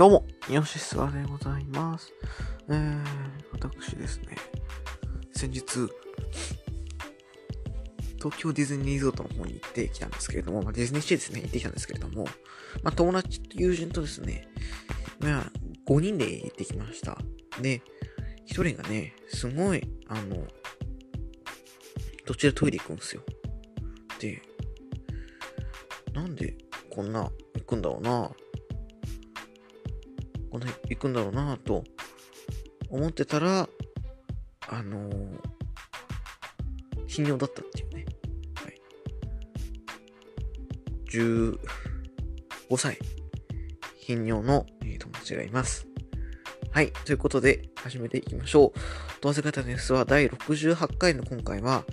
どうも、ヨシスワでございます。えー、私ですね、先日、東京ディズニーリゾートの方に行ってきたんですけれども、まあ、ディズニーシーですね、行ってきたんですけれども、まあ、友達と友人とですね、まあ、5人で行ってきました。で、1人がね、すごい、あの、途中でトイレ行くんですよ。で、なんでこんな行くんだろうなこんな行くんだろうなと思ってたら、あのー、頻尿だったっていうね。はい。15歳、頻尿の、え友達がいます。はい。ということで、始めていきましょう。どうせ方のニュースは第68回の今回は、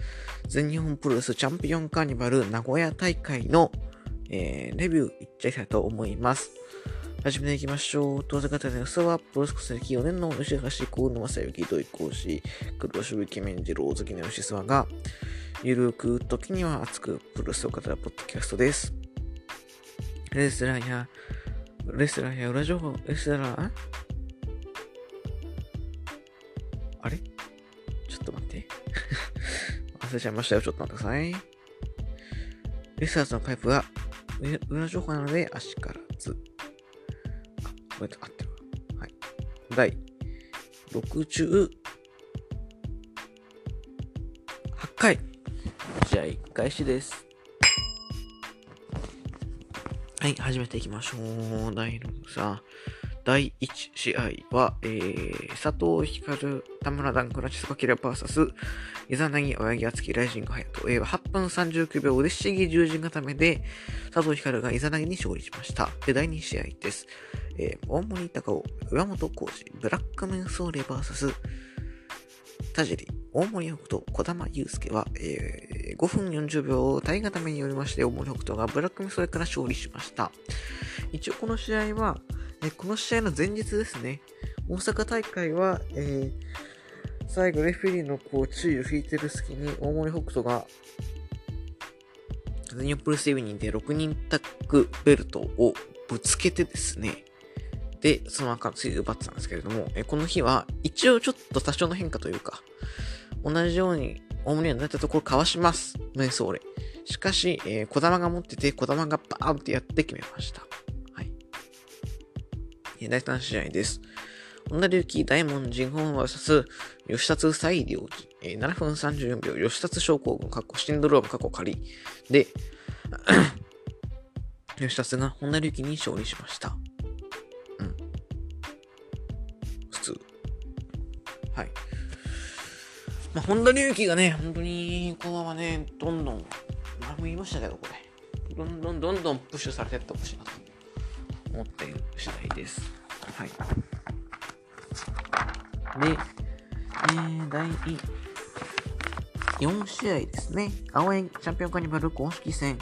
全日本プロレスチャンピオンカーニバル名古屋大会の、えーレビューいっちゃいたいと思います。始めていきましょう。どうせ方のニュースは、プロレス国籍4年の吉橋幸野正幸土井講師、黒潮イケメン次郎月の吉諏訪が、ゆるく時には熱くプロレスを語るポッドキャストです。レスラーや、レスラーや裏情報、レスラー、あれ？ちょっと待って。忘れちゃいましたよ。ちょっと待ってください。レスラーズのパイプは、裏情報なので、足からず。あ、ごめんなさい、合ってる。はい。第68回、試合開始です。はい、始めていきましょう。第6さ、第1試合は、えー、佐藤光、田村ダンクラチスカキラバーサス、イザナギ、青柳敦樹、ライジングハヤト、えー、8分39秒で七技十字固めで、佐藤光がイザナギに勝利しました。で、第2試合です。えー、大森高尾、岩本浩二、ブラックメンソーレバーサス、田尻、大森北斗、小玉祐介は、えー、5分40秒を体固めによりまして、大森北斗がブラックメンソーレから勝利しました。一応この試合は、えこの試合の前日ですね、大阪大会は、えー最後レフェリーのこう注意を引いてる隙に大森北斗が全日本プロレスウィニンで6人タッグベルトをぶつけてですね、で、そのままつい奪ってたんですけれども、えこの日は一応ちょっと多少の変化というか、同じように大森がなったところかわします。メンソーレ。しかし、えー、小玉が持ってて、小玉がバーンってやって決めました。はい。え第3試合です。本田隆起、大門神本 VS 吉達西良寺、えー7分34秒、吉達症候群、シンドローム、過去仮。で、吉達が本田隆起に勝利しました。うん。普通。はい。まあ、本田隆起がね、本当に、このままね、どんどん、前も言いましたけど、これ。どんどんどんどんプッシュされていってほしいなと思っている次第です。はい。で、えー、第4試合ですね。青柳チャンピオンカニバル公式戦。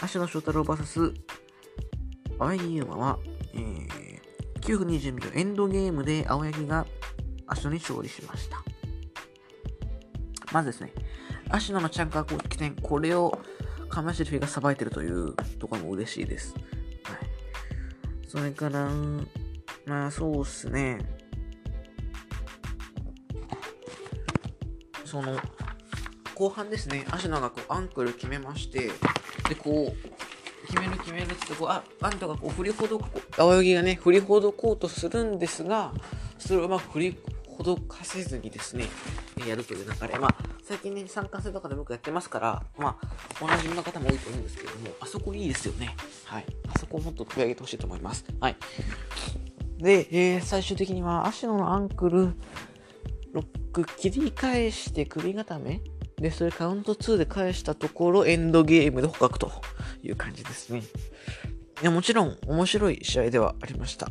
芦野翔太郎 VS 青柳優馬は、えー、9分20秒エンドゲームで青柳が芦野に勝利しました。まずですね、芦野のチャンカー公式戦、これを亀梨ルフィがさばいてるというところも嬉しいです。それから、まあそうっすね。その、後半ですね、芦野がこうアンクル決めまして、で、こう、決める決めるってこう、あ、アントがこう振りほどこ、青柳がね、振りほどこうとするんですが、それをまく振りほどかせずにですね、やるという流れ。まあ、最近ね、参加制とかで僕やってますから、まあ、おなじみの方も多いと思うんですけども、あそこいいですよね。はい。あそこをもっと取り上げてほしいと思います。はい。で、えー最終的には、芦野のアンクル、ロック切り返して首固めで、それカウント2で返したところ、エンドゲームで捕獲という感じですね。いや、もちろん面白い試合ではありました。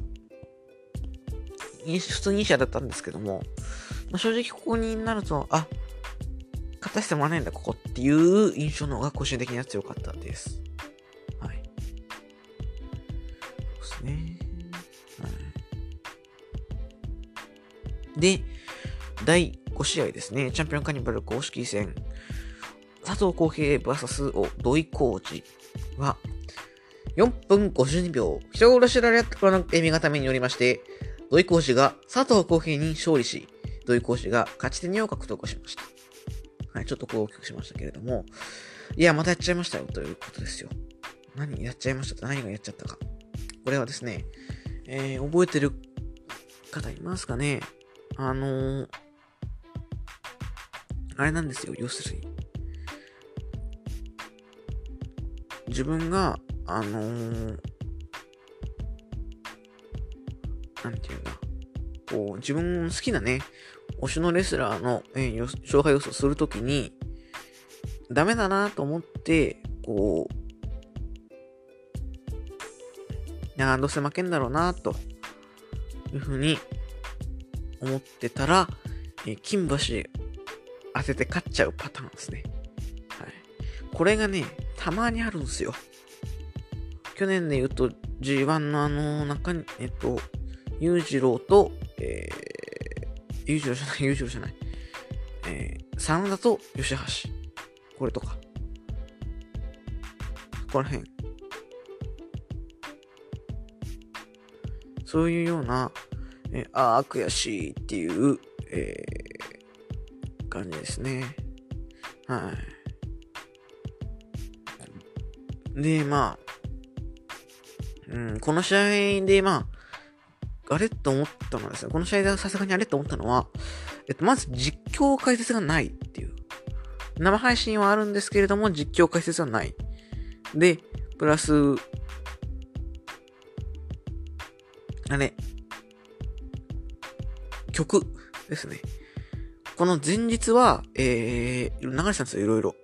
普通にいい試合だったんですけども、ま正直ここになると、あ、勝たせてもらえないんだ、ここっていう印象の方が個人的には強かったです。はい。そうですね。はい。で、第5試合ですね。チャンピオンカニバル公式戦。佐藤浩平 VS を土井浩二は、4分52秒、人殺しられたのエビがためによりまして、土井講師が佐藤浩平に勝利し、土井講師が勝ち点2を獲得しました。はい、ちょっとこう大きくしましたけれども、いや、またやっちゃいましたよ、ということですよ。何やっちゃいました？って何がやっちゃったか。これはですね、えー、覚えてる方いますかね？あのー、あれなんですよ、要するに。自分が、あのー、なんていうんだ、こう、自分の好きなね、推しのレスラーの、えー、勝敗予想するときに、ダメだなと思って、こう、いやどうせ負けんだろうなというふうに思ってたら、えー、金星当てて勝っちゃうパターンですね。はい。これがね、たまにあるんですよ。去年で言うと G1 のあの中に、えっと、裕次郎と、えー、裕次郎じゃない、裕次郎じゃない。えー、真田と吉橋。これとか。ここら辺。そういうような、えー、ああ、悔しいっていう、えー、感じですね。はい。で、まあ、うん、この試合で、まあ、あれと思ったのはですね、この試合でさすがにあれと思ったのは、えっと、まず実況解説がないっていう。生配信はあるんですけれども、実況解説はない。で、プラス、あれ、曲ですね。この前日は、えー、流れてたんですよ、いろいろ。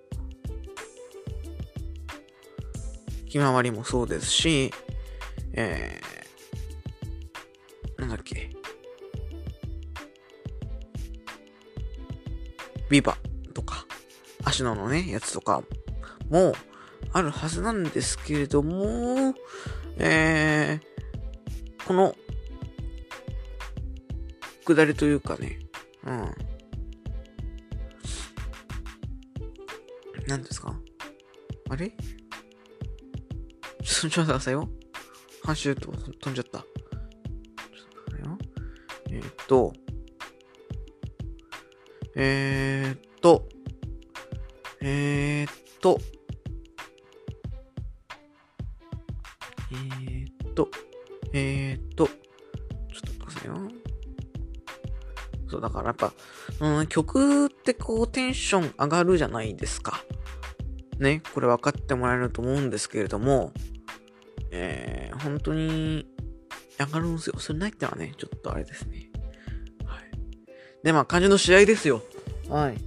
ひまわりもそうですし、えー、ビバとか、足野のね、やつとかもあるはずなんですけれども、えー、この下りというかね、うん。何ですか？あれ？ちょっと待ってくださいよ。半周と飛んじゃった。ちょっと待ってよ。えー、っと、えー、っと、えー、っと、えー、っと、えー、っと、ちょっと待ってくださいよ。そう、だからやっぱ、うん、曲ってこうテンション上がるじゃないですか。ね、これ分かってもらえると思うんですけれども、えー、本当に上がるんですよ。それないってのはね、ちょっとあれですね。で、まあ、感じの試合ですよ。はい。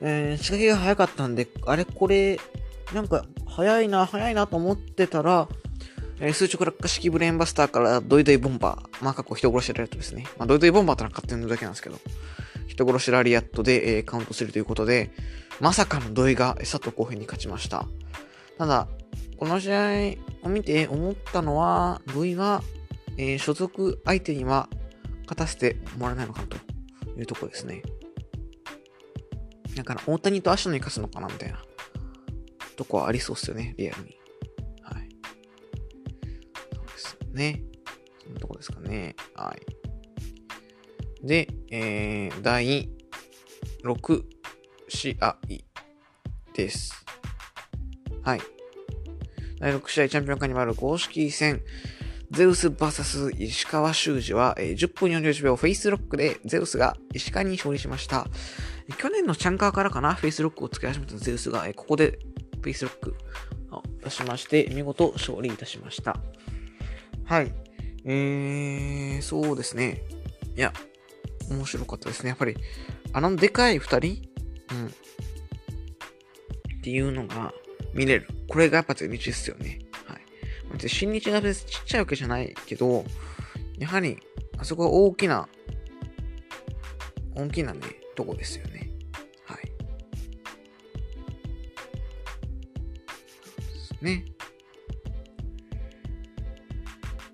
えー、仕掛けが早かったんで、あれこれ、なんか、早いな、早いなと思ってたら、えー、数直落下式ブレーンバスターからドイドイボンバー。まあ過去人殺しラリアットですね。まあドイドイボンバーってのは勝手にだけなんですけど。人殺しラリアットで、えー、カウントするということで、まさかのドイが佐藤浩平に勝ちました。ただ、この試合を見て思ったのは、ドイは、えー、所属相手には勝たせてもらえないのかなというとこですね。だから大谷と足野に勝つのかなみたいなとこはありそうっすよね、リアルに。はい。そうですね。そんなとこですかね。はい。で、えー、第6試合です。はい。第6試合チャンピオンカーニバル公式戦、ゼウス VS 石川修司は、えー、10分41秒フェイスロックでゼウスが石川に勝利しました。去年のチャンカーからかな、フェイスロックをつけ始めたゼウスが、えー、ここでフェイスロックを出しまして、見事勝利いたしました。はい。えー、そうですね。いや、面白かったですね。やっぱり、あのでかい二人うん。っていうのが見れる。これがやっぱ中日ですよね。はい。新日が別にちっちゃいわけじゃないけど、やはり、あそこは大きな、大きなね、とこですよね。はい。ですね。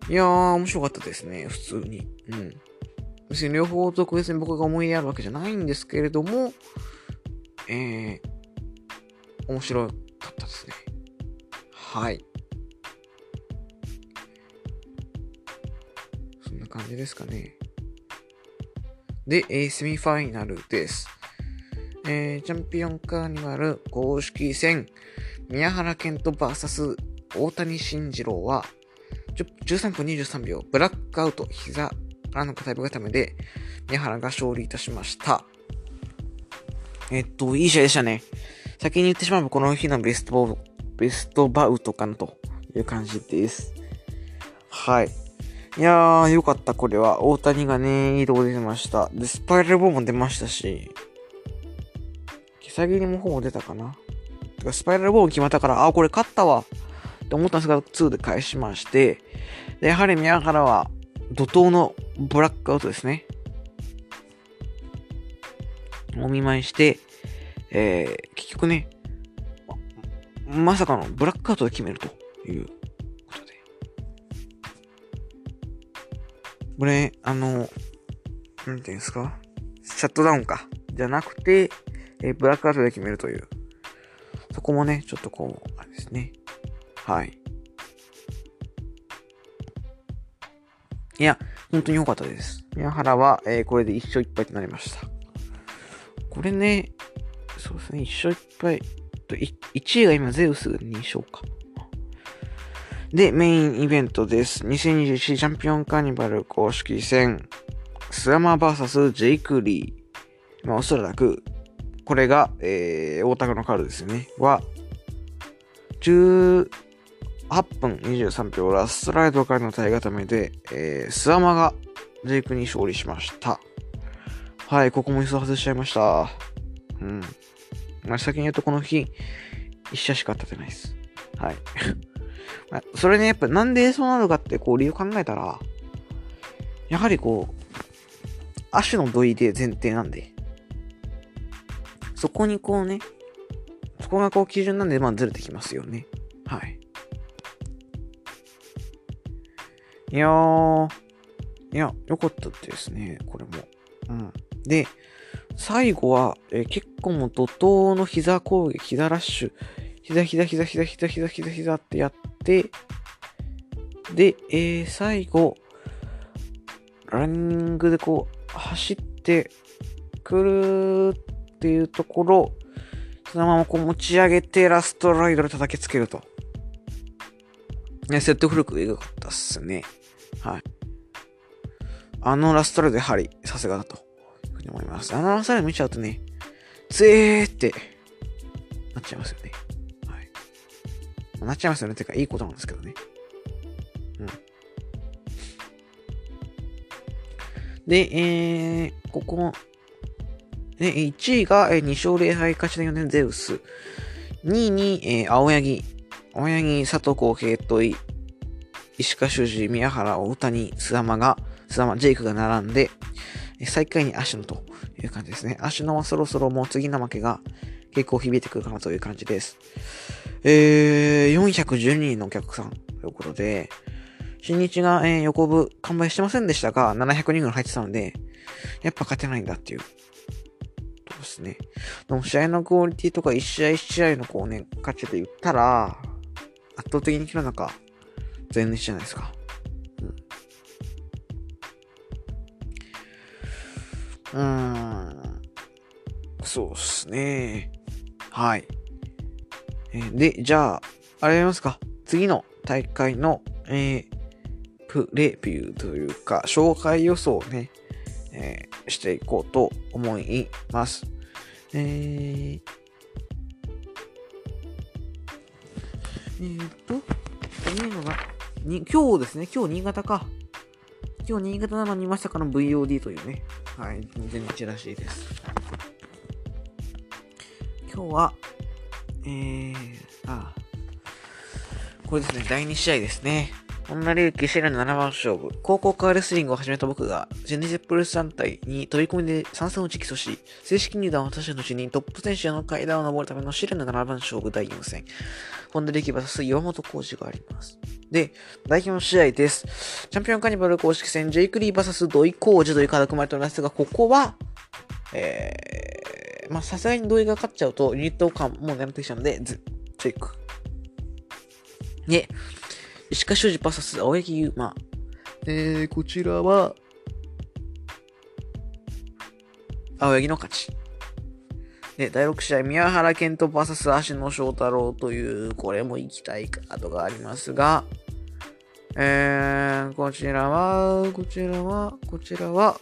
いやー、面白かったですね、普通に。うん。別に両方特別に僕が思い出あるわけじゃないんですけれども、えー、面白かったですね。はい。感じですかね。で、えーセミファイナルです。えーチャンピオンカーニバル公式戦、宮原健人 VS 大谷慎次郎は、13分23秒、ブラックアウト、膝からの片指固めで、宮原が勝利いたしました。えっと、いい試合でしたね。先に言ってしまえばこの日のベストボベストバウトかなという感じです。はい。いやー、よかった、これは。大谷がね、いいとこ出てました。で、スパイラルボーンも出ましたし、毛先にもほぼ出たかな。てか、スパイラルボーン決まったから、あ、これ勝ったわ。って思ったんですが、2で返しまして、で、やはり宮原は、怒涛のブラックアウトですね。お見舞いして、えー、結局ね、まさかのブラックアウトで決めるというこれ、あの、なんていうんですか？シャットダウンか。じゃなくて、えーブラックアウトで決めるという。そこもね、ちょっとこう、あれですね。はい。いや、本当に良かったです。宮原は、えーこれで1勝1敗となりました。これね、そうですね、1勝1敗と、い1位が今ゼウスが2勝か。で、メインイベントです。2021チャンピオンカーニバル公式戦、スラマー VS ジェイク・リー。まあ、おそらく、これが、えー、大田区のカードですよね。は、18分23秒ラストライドからの体固めで、えー、スアマーがジェイクに勝利しました。はい、ここも椅子外しちゃいました。うん。まあ、先に言うとこの日、一社しか立てないです。はい。それね、やっぱなんでそうなるかって、こう理由考えたら、やはりこう、足の土井で前提なんで、そこにこうね、そこがこう基準なんで、まあずれてきますよね。はい。いやー、いや、よかったですね、これも。うん。で、最後は、えー結構も怒涛の膝攻撃、膝ラッシュ、膝膝膝膝膝膝膝膝ってやって、で、えー最後、ランニングでこう、走ってくるっていうところ、そのままこう持ち上げてラストライドで叩きつけると。ね、説得力がかったっすね。はい。あのラストライドやはりさすがだというふうに思います。あのラストライド見ちゃうとね、つえーってなっちゃいますよね。なっちゃいますよね。てか、いいことなんですけどね。うん。で、えー、ここ、で、1位が、え2勝0敗勝ちの4年ゼウス。2位に、えー青柳。青柳、佐藤浩平とい、石川修司、宮原、大谷、須山が、須山、ジェイクが並んで、え最下位に芦野という感じですね。芦野はそろそろもう次の負けが結構響いてくるかなという感じです。えー、412人のお客さんということで、新日が、えー横部完売してませんでしたが、700人ぐらい入ってたので、やっぱ勝てないんだっていう。とですね。でも試合のクオリティとか一試合一試合のこうね、勝ちで言ったら、圧倒的に切る中、全日じゃないですか。うん。うーん。そうっすね。はい。えーで、じゃあ、あれやりますか。次の大会の、えープレビューというか、紹介予想をね、えーしていこうと思います。えー、えーっと、というのが、に今日ですね、今日新潟か。今日新潟なのにまさかの VOD というね、はい、全日らしいです。今日は、えー、ああこれですね、第2試合ですね。女流騎士連の7番勝負。高校カーレスリングを始めた僕が、ジェネジェプレス団体に飛び込みで参戦を直訴し、正式入団を果たした後にトップ選手への階段を登るための試練の7番勝負第4戦。本田力 VS 岩本浩二があります。で、代表の試合です。チャンピオンカニバル公式戦、ジェイクリー VS 土井浩二というカードが組まれておりますが、ここは、えー、まあ、さすがに土井が勝っちゃうと、ユニット感もう狙ってきちゃうので、ずジェイク。で、石川修司 VS 青柳優馬。えー、こちらは、青柳の勝ち。で、第6試合、宮原健人 VS 足野翔太郎という、これも行きたいカードがありますが、えー、こちらは、こちらは、こちらは、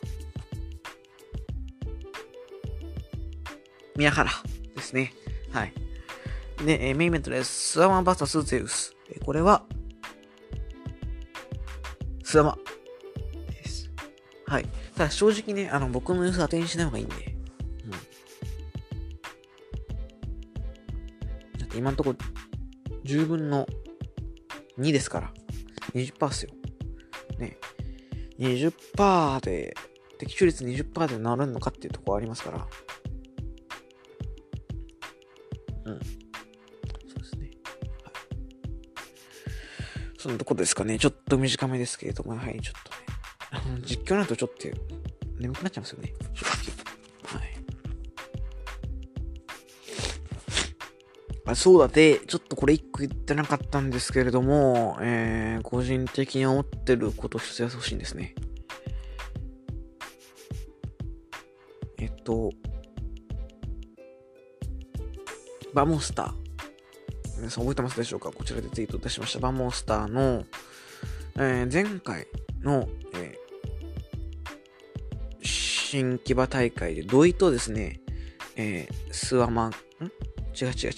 宮原ですね。はい。で、えメインイベントです。スワマン VS ゼウス。これは、スワマです。はい。ただ正直ね、あの、僕の予想当てにしない方がいいんで。うん。だって今んとこ、10分の2ですから。20%っすよ。ね。20%で、的中率20%でなるのかっていうところありますから。そのとこですかね。ちょっと短めですけれども、はい、ちょっとね。実況になるとちょっと眠くなっちゃいますよね。はい。あそうだで、ちょっとこれ一個言ってなかったんですけれども、えー、個人的に思ってること一つやってほしいんですね。えっと、バモスター。皆さん覚えてますでしょうか？こちらでツイートいたしました。バモンスターの、えー、前回の、えー、新木場大会で土井とですね、えー、スワマン、ん？違う違う違う。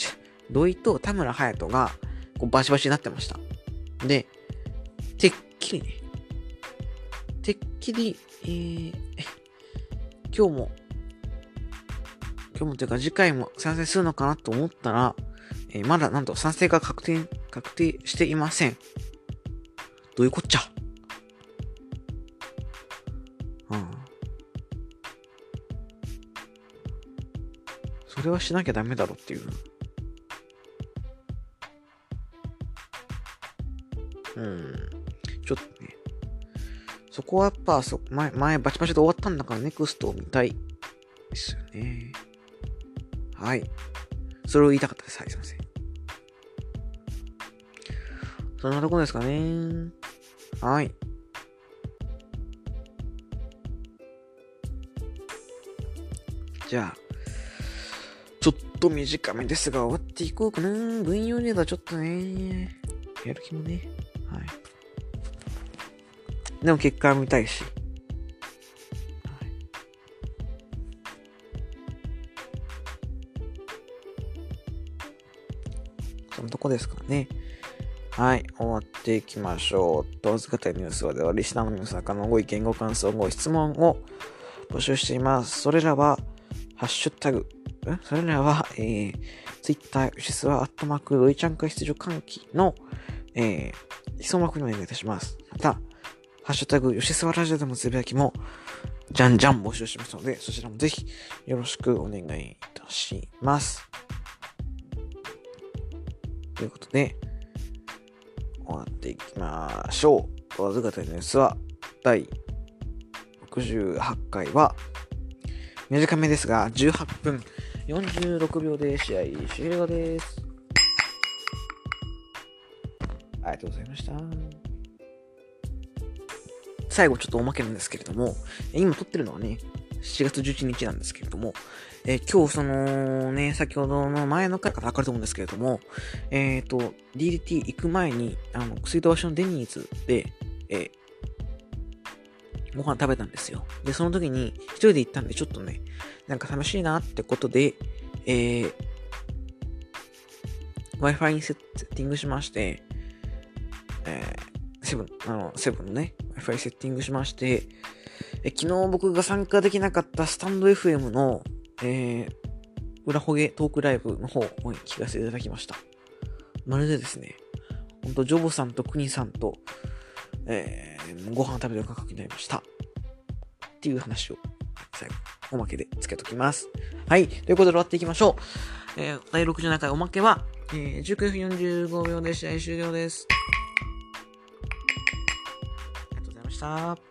土井と田村隼人がこうバシバシになってました。で、てっきりね、てっきり、えー、今日も今日もというか次回も賛成するのかなと思ったら、えー、まだなんと賛成が確定、確定していません。どういうこっちゃ？うん。それはしなきゃダメだろっていう。うん。ちょっとね。そこはやっぱ、そ前、前バチバチで終わったんだからネクストを見たいですよね。はい。それを言いたかったです。はい、すいません。そんなとこですかね。はい。じゃあ、ちょっと短めですが終わっていこうかな。分用ネタちょっとね、やる気もね。はい。でも結果見たいし。ですかね。はい、終わっていきましょう。どうぞ方ニュースはでは、リスナーの皆さんからのご意見、ご感想、ご質問を募集しています。それらは、ハッシュタグ、それらは、えー、ツイッター、シスワ、アットマーク、ロイちゃん化出場喚起の、えー、質問枠にお願いいたします。また、ハッシュタグ、吉沢ラジオでもつぶやきも、じゃんじゃん募集しますので、そちらもぜひよろしくお願いいたします。ということで、終わっていきましょう。わずかたニュースは、第68回は、短めですが、18分46秒で試合終了です。ありがとうございました。最後ちょっとおまけなんですけれども、今撮ってるのはね、7月11日なんですけれども、えー、今日そのね、先ほどの前の回からわかると思うんですけれども、えっ、ー、と、DDT 行く前に、あの、水道橋のデニーズで、えー、ご飯食べたんですよ。で、その時に一人で行ったんでちょっとね、なんか楽しいなってことで、えー、Wi-Fi にセッティングしまして、えー、セブン、あの、セブンのね、Wi-Fi セッティングしまして、え昨日僕が参加できなかったスタンド FM の、えー、裏ほげトークライブの方を聞かせていただきました。まるでですね、ほんとジョボさんとクニさんと、えー、ご飯食べる価格になりました。っていう話を最後、おまけでつけときます。はい。ということで終わっていきましょう。えー、第67回おまけは、えー、19分45秒で試合終了です。ありがとうございました。